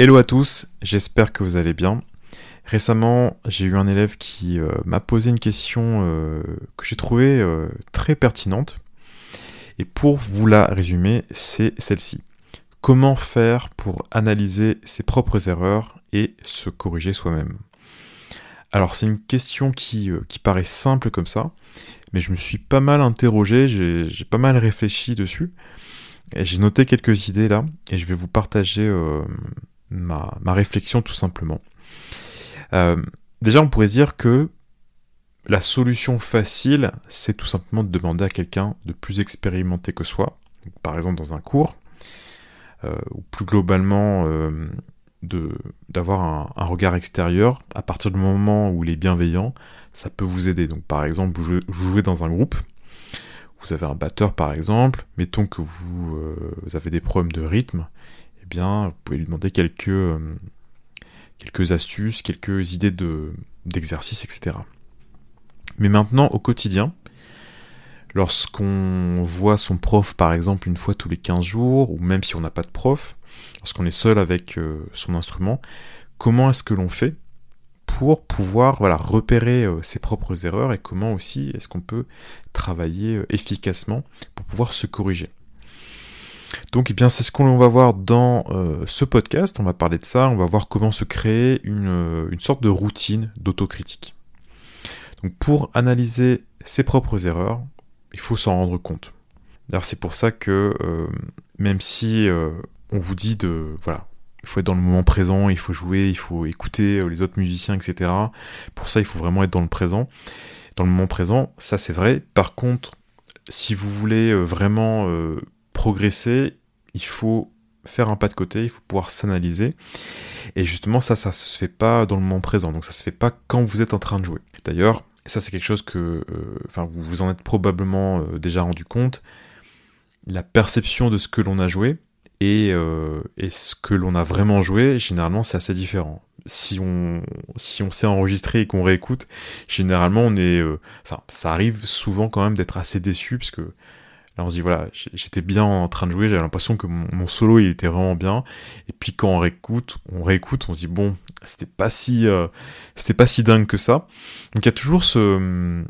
Hello à tous, j'espère que vous allez bien. Récemment, j'ai eu un élève qui euh, m'a posé une question euh, que j'ai trouvée euh, très pertinente. Et pour vous la résumer, c'est celle-ci. Comment faire pour analyser ses propres erreurs et se corriger soi-même? Alors c'est une question qui, qui, paraît simple comme ça, mais je me suis pas mal interrogé, j'ai pas mal réfléchi dessus. J'ai noté quelques idées là, et je vais vous partager ma, réflexion tout simplement. Euh, déjà, on pourrait dire que la solution facile, c'est tout simplement de demander à quelqu'un de plus expérimenté que soi, par exemple dans un cours, euh, ou plus globalement euh, d'avoir un, regard extérieur. À partir du moment où il est bienveillant, ça peut vous aider. Donc par exemple, vous jouez dans un groupe, vous avez un batteur par exemple, mettons que vous avez des problèmes de rythme, vous pouvez lui demander quelques, euh, astuces, quelques idées d'exercice, etc. Mais maintenant, au quotidien, lorsqu'on voit son prof, par exemple, une fois tous les 15 jours, ou même si on n'a pas de prof, lorsqu'on est seul avec euh, son instrument, comment est-ce que l'on fait pour pouvoir voilà, repérer euh, ses propres erreurs et comment aussi est-ce qu'on peut travailler efficacement pour pouvoir se corriger? Donc, eh bien, c'est ce qu'on va voir dans euh, ce podcast. On va parler de ça. On va voir comment se créer une, euh, une sorte de routine d'autocritique. Donc, pour analyser ses propres erreurs, il faut s'en rendre compte. C'est pour ça que euh, même si on vous dit de voilà, il faut être dans le moment présent, il faut jouer, il faut écouter les autres musiciens, etc. Pour ça, il faut vraiment être dans le présent, dans le moment présent. Ça, c'est vrai. Par contre, si vous voulez vraiment progresser, il faut faire un pas de côté, il faut pouvoir s'analyser. Et justement, ça, ça se fait pas dans le moment présent. Donc, ça se fait pas quand vous êtes en train de jouer. D'ailleurs, ça, c'est quelque chose que, euh, vous vous en êtes probablement euh, déjà rendu compte. La perception de ce que l'on a joué et, euh, et ce que l'on a vraiment joué, généralement, c'est assez différent. Si on, si on s'est enregistré et qu'on réécoute, généralement, on est, ça arrive souvent quand même d'être assez déçu parce que Là, on se dit, voilà, j'étais bien en train de jouer, j'avais l'impression que mon, solo, il était vraiment bien. Et puis quand on réécoute, on réécoute, on se dit, bon, c'était pas si, euh, c'était pas si dingue que ça. Donc il y a toujours ce,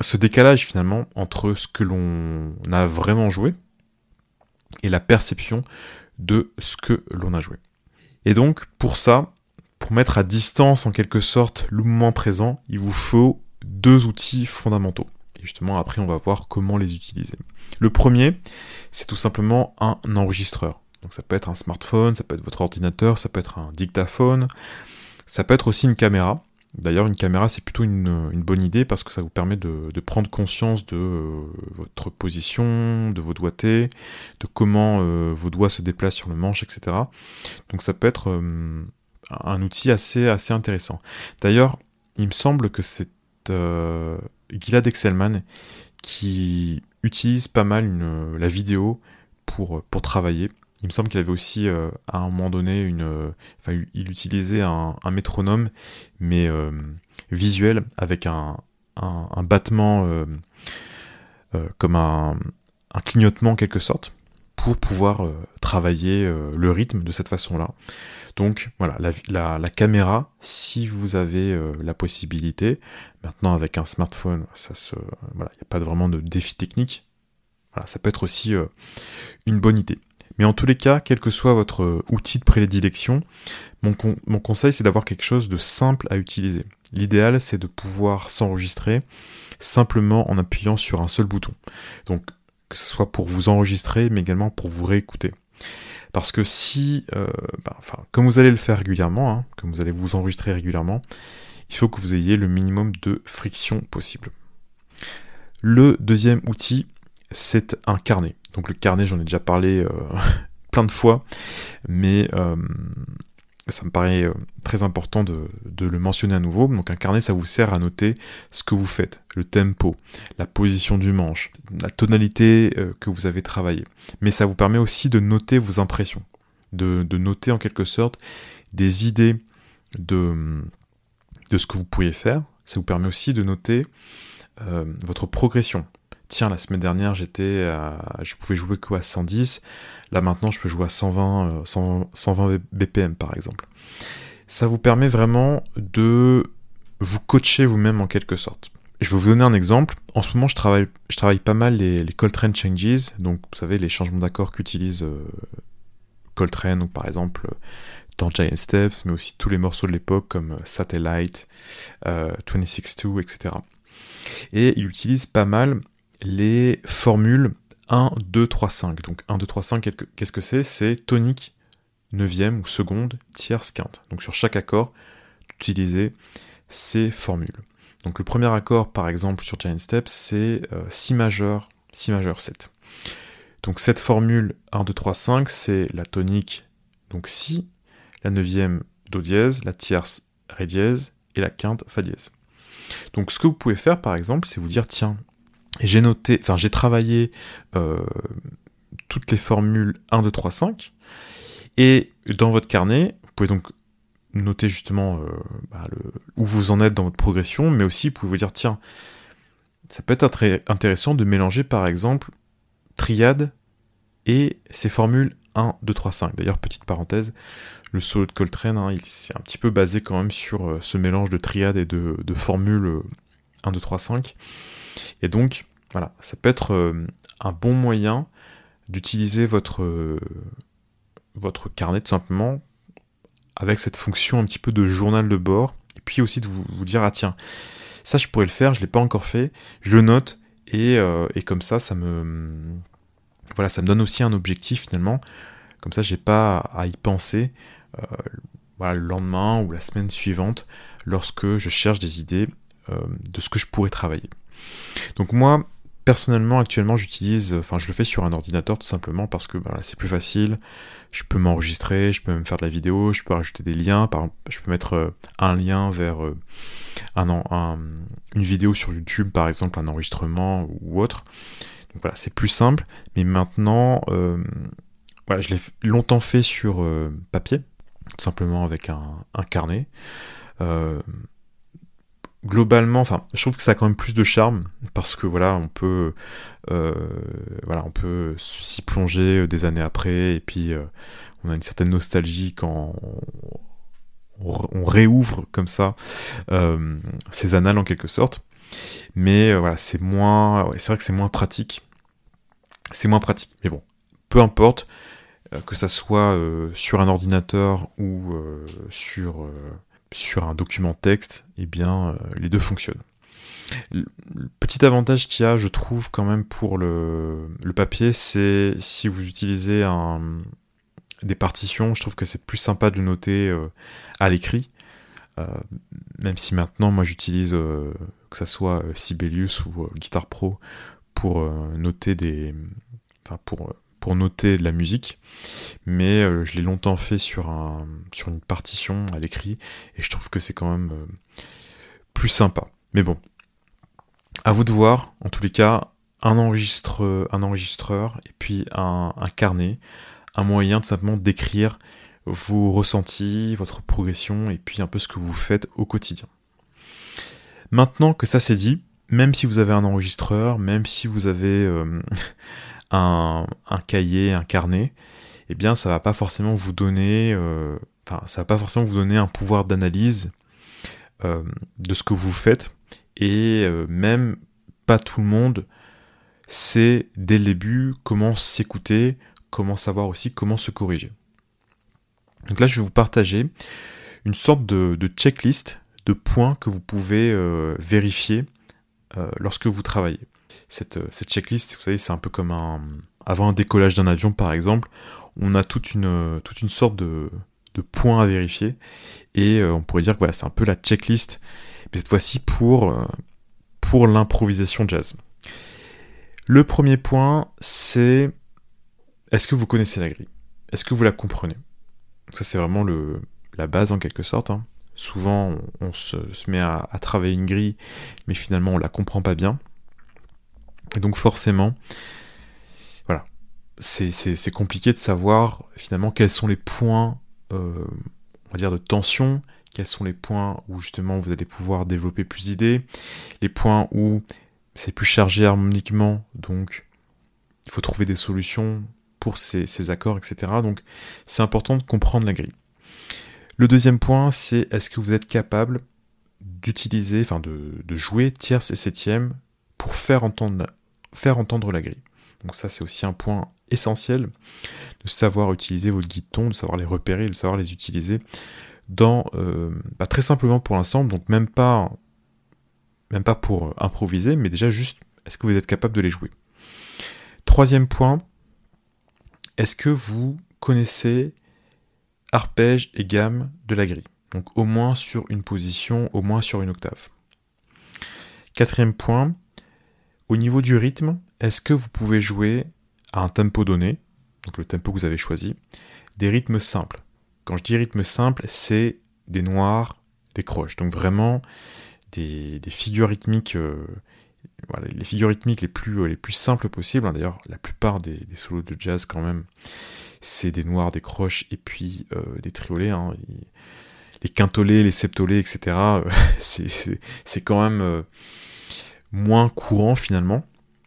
ce décalage finalement entre ce que l'on a vraiment joué et la perception de ce que l'on a joué. Et donc, pour ça, pour mettre à distance en quelque sorte le moment présent, il vous faut deux outils fondamentaux. Justement, après, on va voir comment les utiliser. Le premier, c'est tout simplement un enregistreur. Donc ça peut être un smartphone, ça peut être votre ordinateur, ça peut être un dictaphone, ça peut être aussi une caméra. D'ailleurs, une caméra, c'est plutôt une, bonne idée parce que ça vous permet de, prendre conscience de euh, votre position, de vos doigtés, de comment euh, vos doigts se déplacent sur le manche, etc. Donc ça peut être euh, un outil assez intéressant. D'ailleurs, il me semble que c'est Gilad Excelman qui utilise pas mal une, la vidéo pour, pour travailler. Il me semble qu'il avait aussi euh, à un moment donné une, euh, enfin, il utilisait un, métronome, mais euh, visuel avec un, un, battement comme un, un, clignotement en quelque sorte pour pouvoir travailler le rythme de cette façon-là. Donc voilà, la, caméra, si vous avez euh, la possibilité, maintenant avec un smartphone, ça se, voilà, il n'y a pas vraiment de défi technique. Voilà, ça peut être aussi euh, une bonne idée. Mais en tous les cas, quel que soit votre euh, outil de prédilection, mon, mon conseil c'est d'avoir quelque chose de simple à utiliser. L'idéal c'est de pouvoir s'enregistrer simplement en appuyant sur un seul bouton. Donc que ce soit pour vous enregistrer, mais également pour vous réécouter. Parce que si, euh, bah, enfin, comme vous allez le faire régulièrement, hein, comme vous allez vous enregistrer régulièrement, il faut que vous ayez le minimum de friction possible. Le deuxième outil, c'est un carnet. Donc le carnet, j'en ai déjà parlé euh, plein de fois, mais euh, ça me paraît euh, très important de, le mentionner à nouveau. Donc un carnet, ça vous sert à noter ce que vous faites, le tempo, la position du manche, la tonalité euh, que vous avez travaillé. Mais ça vous permet aussi de noter vos impressions, de, noter en quelque sorte des idées de, ce que vous pourriez faire. Ça vous permet aussi de noter euh, votre progression. Tiens, la semaine dernière, j'étais je pouvais jouer quoi à 110, là maintenant je peux jouer à 120, 120 BPM par exemple. Ça vous permet vraiment de vous coacher vous-même en quelque sorte. Je vais vous donner un exemple. En ce moment, je travaille, pas mal les, Coltrane Changes, donc vous savez, les changements d'accords qu'utilise euh, Coltrane, par exemple dans Giant Steps, mais aussi tous les morceaux de l'époque comme euh, Satellite, euh, 26-2, etc. Et il utilise pas mal les formules 1, 2, 3, 5. Donc 1, 2, 3, 5, qu'est-ce que c'est? C'est tonique, neuvième ou seconde, tierce, quinte. Donc sur chaque accord, utiliser ces formules. Donc le premier accord, par exemple, sur Giant Steps, c'est euh, Si majeur, Si majeur 7. Donc cette formule 1, 2, 3, 5, c'est la tonique, donc Si, la neuvième Do dièse, la tierce Ré dièse et la quinte Fa dièse. Donc ce que vous pouvez faire par exemple, c'est vous dire tiens, j'ai travaillé euh, toutes les formules 1, 2, 3, 5, et dans votre carnet, vous pouvez donc noter justement euh, bah, où vous en êtes dans votre progression, mais aussi vous pouvez vous dire tiens, ça peut être intéressant de mélanger par exemple triade et ces formules 1, 2, 3, 5. D'ailleurs, petite parenthèse, le solo de Coltrane, hein, il s'est un petit peu basé quand même sur euh, ce mélange de triade et de, formules 1, 2, 3, 5. Et donc, voilà, ça peut être euh, un bon moyen d'utiliser votre, euh, votre carnet tout simplement avec cette fonction un petit peu de journal de bord, et puis aussi de vous, dire, ah tiens, ça je pourrais le faire, je ne l'ai pas encore fait, je le note, et, et comme ça, ça me voilà, ça me donne aussi un objectif finalement. Comme ça, j'ai pas à y penser euh, le lendemain ou la semaine suivante lorsque je cherche des idées euh, de ce que je pourrais travailler. Donc moi, personnellement, actuellement, j'utilise, enfin, je le fais sur un ordinateur tout simplement parce que c'est plus facile. Je peux m'enregistrer, je peux même faire de la vidéo, je peux rajouter des liens. Par exemple, je peux mettre euh, un lien vers un, un, une vidéo sur YouTube, par exemple, un enregistrement ou autre voilà, c'est plus simple, mais maintenant, euh, voilà, je l'ai longtemps fait sur euh, papier, tout simplement avec un, carnet. Euh, globalement, enfin, je trouve que ça a quand même plus de charme parce que voilà, on peut, peut s'y plonger des années après et puis on a une certaine nostalgie quand on, réouvre comme ça ces annales en quelque sorte. Mais voilà, c'est moins, c'est vrai que c'est moins pratique c'est moins pratique. Mais bon, peu importe, euh, que ça soit euh, sur un ordinateur ou euh, sur, sur un document texte, eh bien, les deux fonctionnent. Le petit avantage qu'il y a, je trouve, quand même, pour le, papier, c'est si vous utilisez des partitions, je trouve que c'est plus sympa de noter à l'écrit. même si maintenant, moi, j'utilise, que ça soit Sibelius ou Guitar Pro, pour euh, noter des, enfin pour pour noter de la musique, mais euh, je l'ai longtemps fait sur un sur une partition à l'écrit et je trouve que c'est quand même euh, plus sympa. Mais bon, à vous de voir. En tous les cas, un, enregistre, un enregistreur et puis un, carnet, un moyen de simplement d'écrire vos ressentis, votre progression et puis un peu ce que vous faites au quotidien. Maintenant que ça c'est dit, même si vous avez un enregistreur, même si vous avez euh, un, cahier, un carnet, eh bien ça va pas forcément vous donner, euh, ça va pas forcément vous donner un pouvoir d'analyse euh, de ce que vous faites, et même pas tout le monde sait dès le début comment s'écouter, comment savoir aussi comment se corriger. Donc là je vais vous partager une sorte de, checklist de points que vous pouvez vérifier euh, lorsque vous travaillez. Cette, euh, cette checklist, vous savez, c'est un peu comme un... Avant un décollage d'un avion, par exemple, on a toute une, une sorte de, de points à vérifier. Et euh, on pourrait dire que voilà, c'est un peu la checklist, mais cette fois-ci pour, l'improvisation jazz. Le premier point, c'est est-ce que vous connaissez la grille? Est-ce que vous la comprenez? Ça, c'est vraiment la base en quelque sorte. Hein. Souvent, on, se, met à, travailler une grille, mais finalement, on la comprend pas bien. Et donc, forcément, voilà, c'est compliqué de savoir finalement quels sont les points, euh, on va de tension, quels sont les points où justement vous allez pouvoir développer plus d'idées, les points où c'est plus chargé harmoniquement, donc il faut trouver des solutions pour ces, accords, etc. Donc c'est important de comprendre la grille. Le deuxième point, c'est est-ce que vous êtes capable d'utiliser, enfin de, jouer tierce et septième pour faire entendre, faire entendre la grille. Donc ça c'est aussi un point essentiel de savoir utiliser vos guides de savoir les repérer, de savoir les utiliser dans, euh, bah, très simplement pour l'instant, donc même pas, même pas pour improviser, mais déjà juste est-ce que vous êtes capable de les jouer? Troisième point, est-ce que vous connaissez arpège et gamme de la grille? Donc au moins sur une position, au moins sur une octave. Quatrième point, au niveau du rythme, est-ce que vous pouvez jouer à un tempo donné, donc le tempo que vous avez choisi, des rythmes simples? Quand je dis rythme simple, c'est des noirs, des croches, donc vraiment des, figures rythmiques euh, les figures rythmiques les plus, euh, les plus simples possibles. D'ailleurs, la plupart des, solos de jazz, quand même, c'est des noirs, des croches et puis euh, des triolets. Hein. Les quintolets, les septolets, etc., c'est quand même moins courant finalement.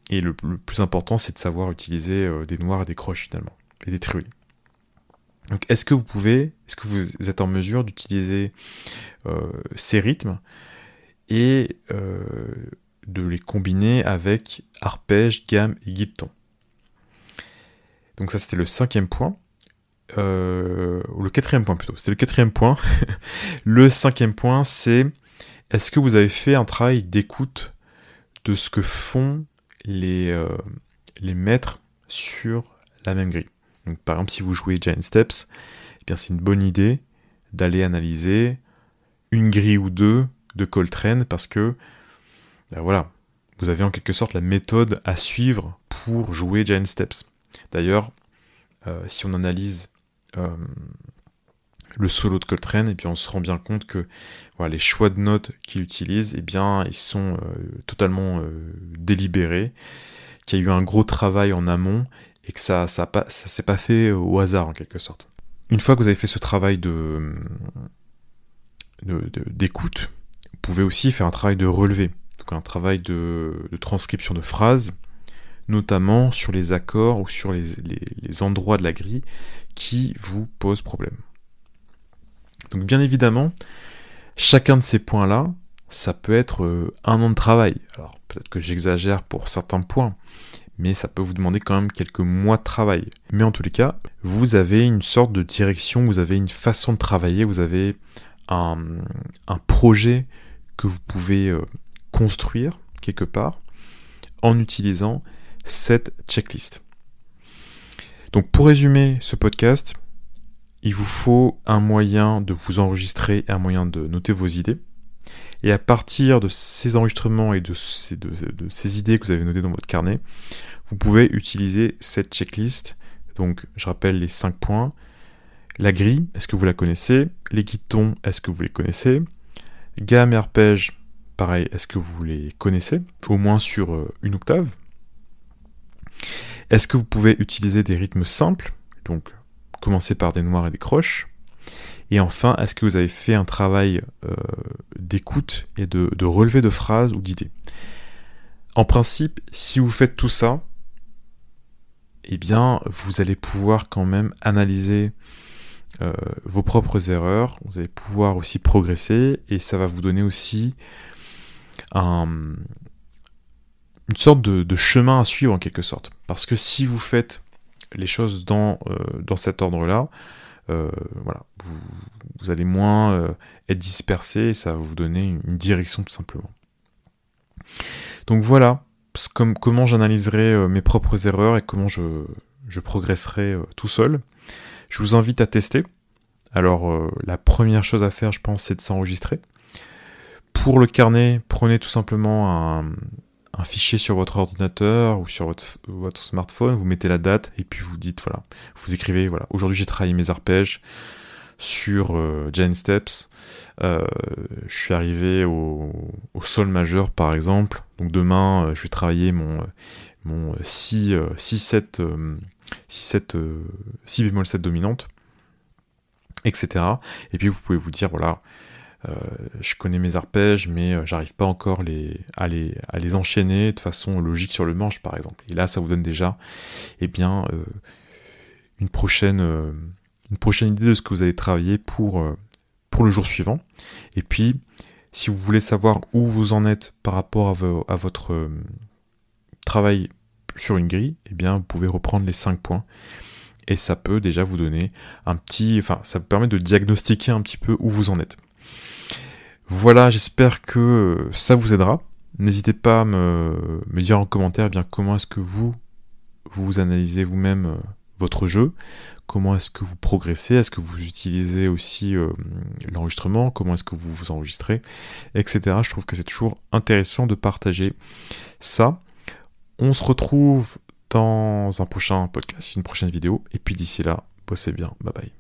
Et le, plus important, c'est de savoir utiliser des noirs et des croches finalement, et des triolets. Donc, est-ce que vous pouvez, est-ce que vous êtes en mesure d'utiliser ces rythmes et de les combiner avec arpège, gamme et guide-ton. Donc ça c'était le cinquième point. Euh, ou le quatrième point plutôt. C'était le quatrième point. le cinquième point, c'est est-ce que vous avez fait un travail d'écoute de ce que font les, euh, les maîtres sur la même grille. Donc par exemple si vous jouez Giant Steps, eh c'est une bonne idée d'aller analyser une grille ou deux de Coltrane parce que ben voilà, vous avez en quelque sorte la méthode à suivre pour jouer Giant Steps. D'ailleurs, euh, si on analyse euh, le solo de Coltrane, et puis on se rend bien compte que voilà, les choix de notes qu'il utilise, eh bien, ils sont euh, totalement délibérés, qu'il y a eu un gros travail en amont et que ça, ça, s'est pas fait au hasard en quelque sorte. Une fois que vous avez fait ce travail de d'écoute, vous pouvez aussi faire un travail de relevé un travail de, transcription de phrases, notamment sur les accords ou sur les, endroits de la grille qui vous posent problème. Donc bien évidemment, chacun de ces points-là, ça peut être euh, un an de travail. Alors peut-être que j'exagère pour certains points, mais ça peut vous demander quand même quelques mois de travail. Mais en tous les cas, vous avez une sorte de direction, vous avez une façon de travailler, vous avez un, projet que vous pouvez euh, construire quelque part en utilisant cette checklist. Donc pour résumer ce podcast, il vous faut un moyen de vous enregistrer un moyen de noter vos idées. Et à partir de ces enregistrements et de ces, de, ces idées que vous avez notées dans votre carnet, vous pouvez utiliser cette checklist. Donc je rappelle les 5 points. La grille, est-ce que vous la connaissez? Les guitons, est-ce que vous les connaissez? Gamme et arpège, Pareil, est-ce que vous les connaissez? Au moins sur euh, une octave. Est-ce que vous pouvez utiliser des rythmes simples? Donc, commencer par des noirs et des croches. Et enfin, est-ce que vous avez fait un travail euh, d'écoute et de, relevé de phrases ou d'idées? En principe, si vous faites tout ça, eh bien, vous allez pouvoir quand même analyser euh, vos propres erreurs, vous allez pouvoir aussi progresser, et ça va vous donner aussi une sorte de, chemin à suivre en quelque sorte. Parce que si vous faites les choses dans, euh, cet ordre-là, euh, voilà, vous, allez moins euh, être dispersé et ça va vous donner une, direction tout simplement. Donc voilà comme, comment j'analyserai mes propres erreurs et comment je progresserai tout seul. Je vous invite à tester. Alors la première chose à faire, je pense, c'est de s'enregistrer. Pour le carnet, prenez tout simplement un, fichier sur votre ordinateur ou sur votre, smartphone, vous mettez la date et puis vous dites, voilà, vous écrivez, voilà, aujourd'hui j'ai travaillé mes arpèges sur euh, Jane Steps, euh, je suis arrivé au, sol majeur par exemple, donc demain euh, je vais travailler mon, mon 6, 6, 7, 6, 7, 6 bémol 7 dominante, etc. Et puis vous pouvez vous dire, voilà, je connais mes arpèges, mais j'arrive pas encore à, les, enchaîner de façon logique sur le manche, par exemple. Et là, ça vous donne déjà eh bien, une, prochaine, une prochaine idée de ce que vous allez travailler pour, le jour suivant. Et puis, si vous voulez savoir où vous en êtes par rapport à, votre euh, travail sur une grille, eh bien, vous pouvez reprendre les 5 points. Et ça peut déjà vous donner un petit... Enfin, ça vous permet de diagnostiquer un petit peu où vous en êtes. Voilà, j'espère que ça vous aidera. N'hésitez pas à me, dire en commentaire eh bien, comment est-ce que vous, vous analysez vous-même euh, votre jeu, comment est-ce que vous progressez, est-ce que vous utilisez aussi euh, l'enregistrement, comment est-ce que vous vous enregistrez, etc. Je trouve que c'est toujours intéressant de partager ça. On se retrouve dans un prochain podcast, une prochaine vidéo, et puis d'ici là, bossez bien, bye bye.